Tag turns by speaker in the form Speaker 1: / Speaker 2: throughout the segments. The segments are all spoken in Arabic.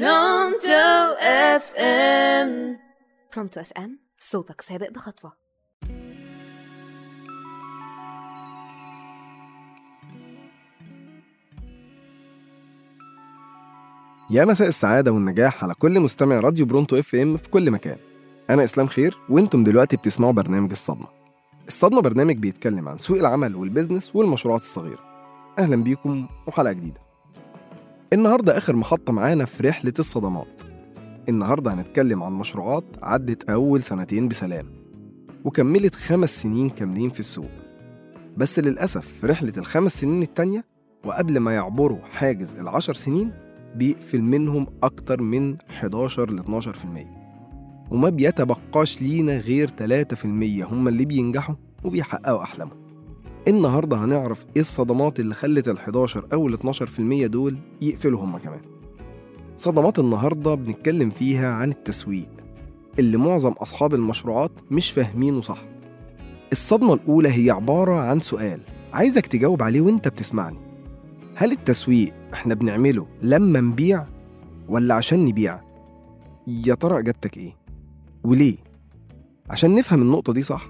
Speaker 1: Pronto
Speaker 2: FM Pronto FM صوتك سابق بخطوة
Speaker 3: يا مساء السعادة والنجاح على كل مستمع راديو Pronto FM في كل مكان. أنا إسلام خير وأنتم دلوقتي بتسمعوا برنامج الصدمة. الصدمة برنامج بيتكلم عن سوق العمل وال business والمشروعات الصغيرة. أهلا بيكم وحلقة جديدة. النهاردة آخر محطة معانا في رحلة الصدمات. النهاردة هنتكلم عن مشروعات عدت أول سنتين بسلام وكملت خمس سنين كاملين في السوق. بس للأسف في رحلة الخمس سنين التانية وقبل ما يعبروا حاجز العشر سنين بيقفل منهم أكتر من 11 ل 12% وما بيتبقاش لينا غير 3% هم اللي بينجحوا وبيحققوا أحلامهم النهاردة هنعرف إيه الصدمات اللي خلت ال 11 أو ال 12% دول يقفلوا هم كمان صدمات النهاردة بنتكلم فيها عن التسويق اللي معظم أصحاب المشروعات مش فاهمينه صح الصدمة الأولى هي عبارة عن سؤال عايزك تجاوب عليه وأنت بتسمعني هل التسويق إحنا بنعمله لما نبيع ولا عشان نبيع؟ يا ترى إجابتك إيه؟ وليه؟ عشان نفهم النقطة دي صح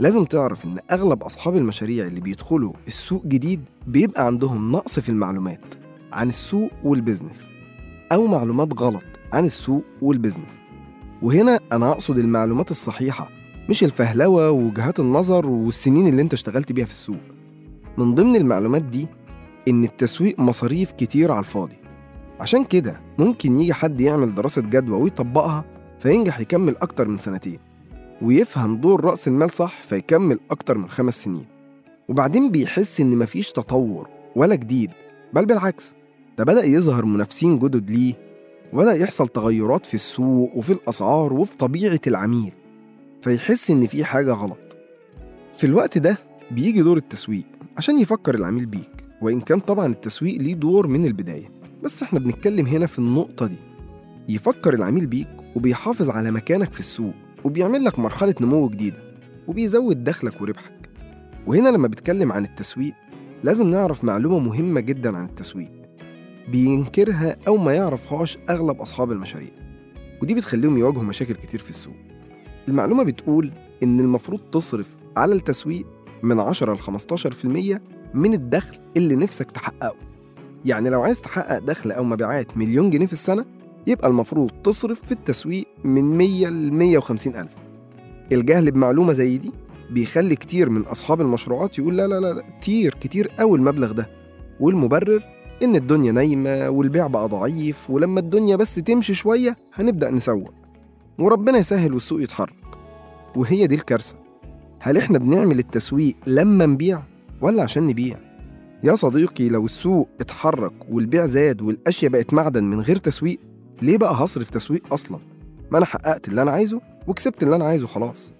Speaker 3: لازم تعرف إن أغلب أصحاب المشاريع اللي بيدخلوا السوق جديد بيبقى عندهم نقص في المعلومات عن السوق وال business أو معلومات غلط عن السوق وال business. وهنا أنا أقصد المعلومات الصحيحة مش الفهلوة ووجهات النظر والسنين اللي أنت اشتغلت بيها في السوق. من ضمن المعلومات دي إن التسويق مصاريف كتير على الفاضي. عشان كده ممكن يجي حد يعمل دراسة جدوى ويطبقها فينجح يكمل أكتر من سنتين. ويفهم دور رأس المال صح فيكمل أكتر من خمس سنين. وبعدين بيحس إن مفيش تطور ولا جديد بل بالعكس ده بدأ يظهر منافسين جدد ليه وبدأ يحصل تغيرات في السوق وفي الأسعار وفي طبيعة العميل فيحس إن في حاجة غلط. في الوقت ده بيجي دور التسويق عشان يفكر العميل بيك وإن كان طبعا التسويق ليه دور من البداية. بس إحنا بنتكلم هنا في النقطة دي. يفكر العميل بيك وبيحافظ على مكانك في السوق. وبيعمل لك مرحلة نمو جديدة وبيزود دخلك وربحك. وهنا لما بتكلم عن التسويق لازم نعرف معلومة مهمة جدا عن التسويق. بينكرها أو ما يعرفهاش أغلب أصحاب المشاريع ودي بتخليهم يواجهوا مشاكل كتير في السوق. المعلومة بتقول إن المفروض تصرف على التسويق من 10 ل 15% من الدخل اللي نفسك تحققه. يعني لو عايز تحقق دخل أو مبيعات مليون جنيه في السنة يبقى المفروض تصرف في التسويق من 100 ل 150 ألف. الجهل بمعلومة زي دي بيخلي كتير من أصحاب المشروعات يقول لا لا لا كتير كتير أوي المبلغ ده. والمبرر إن الدنيا نايمة والبيع بقى ضعيف ولما الدنيا بس تمشي شوية هنبدأ نسوق. وربنا يسهل والسوق يتحرك. وهي دي الكارثة. هل إحنا بنعمل التسويق لما نبيع ولا عشان نبيع؟ يا صديقي لو السوق اتحرك والبيع زاد والأشياء بقت معدن من غير تسويق ليه بقى هصرف تسويق أصلا؟ ما أنا حققت اللي أنا عايزه وكسبت اللي أنا عايزه خلاص.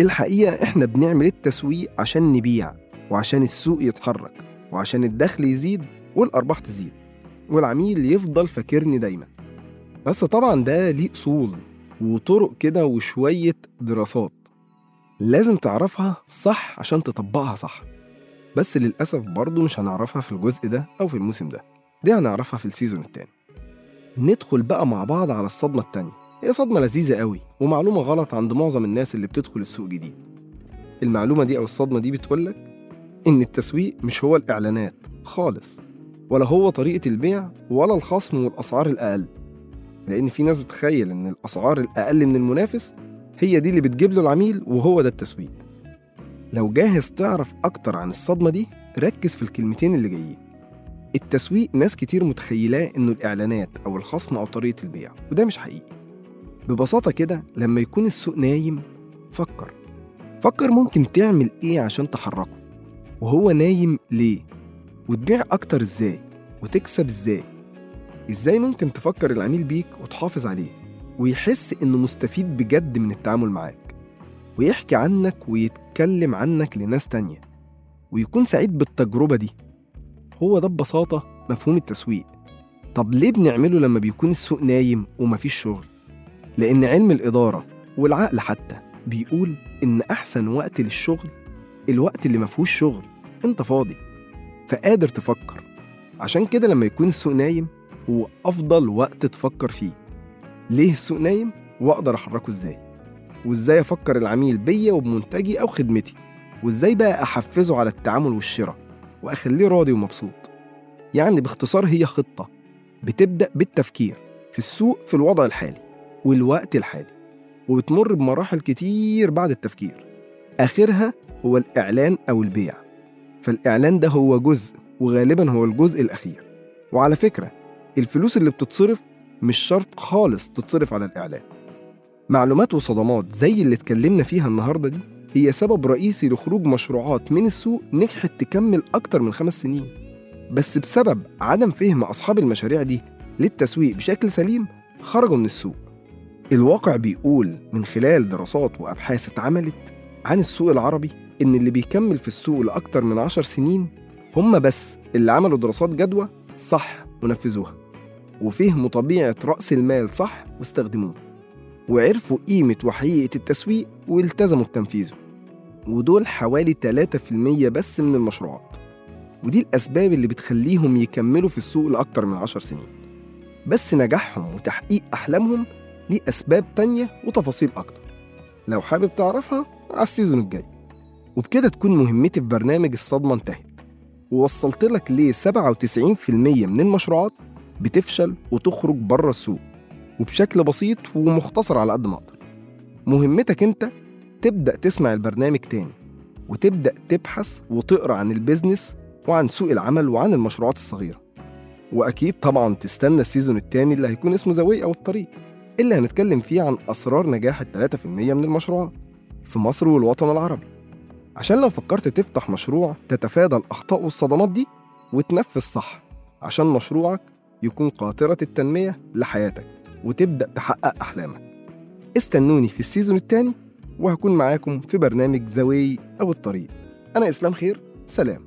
Speaker 3: الحقيقة إحنا بنعمل التسويق عشان نبيع وعشان السوق يتحرك وعشان الدخل يزيد والأرباح تزيد والعميل يفضل فاكرني دايما. بس طبعا ده ليه أصول وطرق كده وشوية دراسات لازم تعرفها صح عشان تطبقها صح. بس للأسف برضه مش هنعرفها في الجزء ده أو في الموسم ده دي هنعرفها في السيزون التاني. ندخل بقى مع بعض على الصدمة التانية. هي صدمة لذيذة قوي ومعلومة غلط عند معظم الناس اللي بتدخل السوق جديد. المعلومة دي أو الصدمة دي بتقولك إن التسويق مش هو الإعلانات خالص ولا هو طريقة البيع ولا الخصم والأسعار الأقل. لأن في ناس بتخيل إن الأسعار الأقل من المنافس هي دي اللي بتجيب له العميل وهو ده التسويق. لو جاهز تعرف أكتر عن الصدمة دي ركز في الكلمتين اللي جايين. التسويق ناس كتير متخيلاه إنه الإعلانات أو الخصم أو طريقة البيع وده مش حقيقي. ببساطة كده لما يكون السوق نايم فكر. فكر ممكن تعمل إيه عشان تحركه وهو نايم ليه؟ وتبيع أكتر إزاي؟ وتكسب إزاي؟ إزاي ممكن تفكر العميل بيك وتحافظ عليه ويحس إنه مستفيد بجد من التعامل معاك؟ ويحكي عنك ويتكلم عنك لناس تانية ويكون سعيد بالتجربة دي. هو ده ببساطة مفهوم التسويق. طب ليه بنعمله لما بيكون السوق نايم ومفيش شغل؟ لأن علم الإدارة والعقل حتى بيقول إن أحسن وقت للشغل الوقت اللي مفهوش شغل أنت فاضي. فقادر تفكر. عشان كده لما يكون السوق نايم هو أفضل وقت تفكر فيه. ليه السوق نايم وأقدر أحركه إزاي؟ وإزاي أفكر العميل بيا وبمنتجي أو خدمتي؟ وإزاي بقى أحفزه على التعامل والشراء؟ وأخليه راضي ومبسوط. يعني باختصار هي خطة بتبدأ بالتفكير في السوق في الوضع الحالي والوقت الحالي وبتمر بمراحل كتير بعد التفكير. آخرها هو الإعلان أو البيع. فالإعلان ده هو جزء وغالبا هو الجزء الأخير. وعلى فكرة الفلوس اللي بتتصرف مش شرط خالص تتصرف على الإعلان. معلومات وصدمات زي اللي اتكلمنا فيها النهاردة دي هي سبب رئيسي لخروج مشروعات من السوق نجحت تكمل أكتر من خمس سنين. بس بسبب عدم فهم أصحاب المشاريع دي للتسويق بشكل سليم خرجوا من السوق. الواقع بيقول من خلال دراسات وأبحاث اتعملت عن السوق العربي إن اللي بيكمل في السوق لأكتر من عشر سنين هم بس اللي عملوا دراسات جدوى صح ونفذوها وفهموا طبيعة رأس المال صح واستخدموه وعرفوا قيمة وحقيقة التسويق والتزموا بتنفيذه. ودول حوالي 3% بس من المشروعات. ودي الأسباب اللي بتخليهم يكملوا في السوق لأكتر من عشر سنين. بس نجاحهم وتحقيق أحلامهم ليه أسباب تانية وتفاصيل أكتر. لو حابب تعرفها على السيزون الجاي. وبكده تكون مهمتي في برنامج الصدمة انتهت. ووصلت لك ليه 97% من المشروعات بتفشل وتخرج بره السوق. وبشكل بسيط ومختصر على قد ما أقدر. مهمتك أنت تبدأ تسمع البرنامج تاني وتبدأ تبحث وتقرأ عن ال business وعن سوق العمل وعن المشروعات الصغيرة. وأكيد طبعا تستنى ال season التاني اللي هيكون اسمه زاوية أو الطريق اللي هنتكلم فيه عن أسرار نجاح في المية من المشروعات في مصر والوطن العربي. عشان لو فكرت تفتح مشروع تتفادى الأخطاء والصدمات دي وتنفذ صح عشان مشروعك يكون قاطرة التنمية لحياتك وتبدأ تحقق أحلامك. استنوني في السيزون التاني وهكون معاكم في برنامج زاوي أو الطريق. أنا إسلام خير. سلام.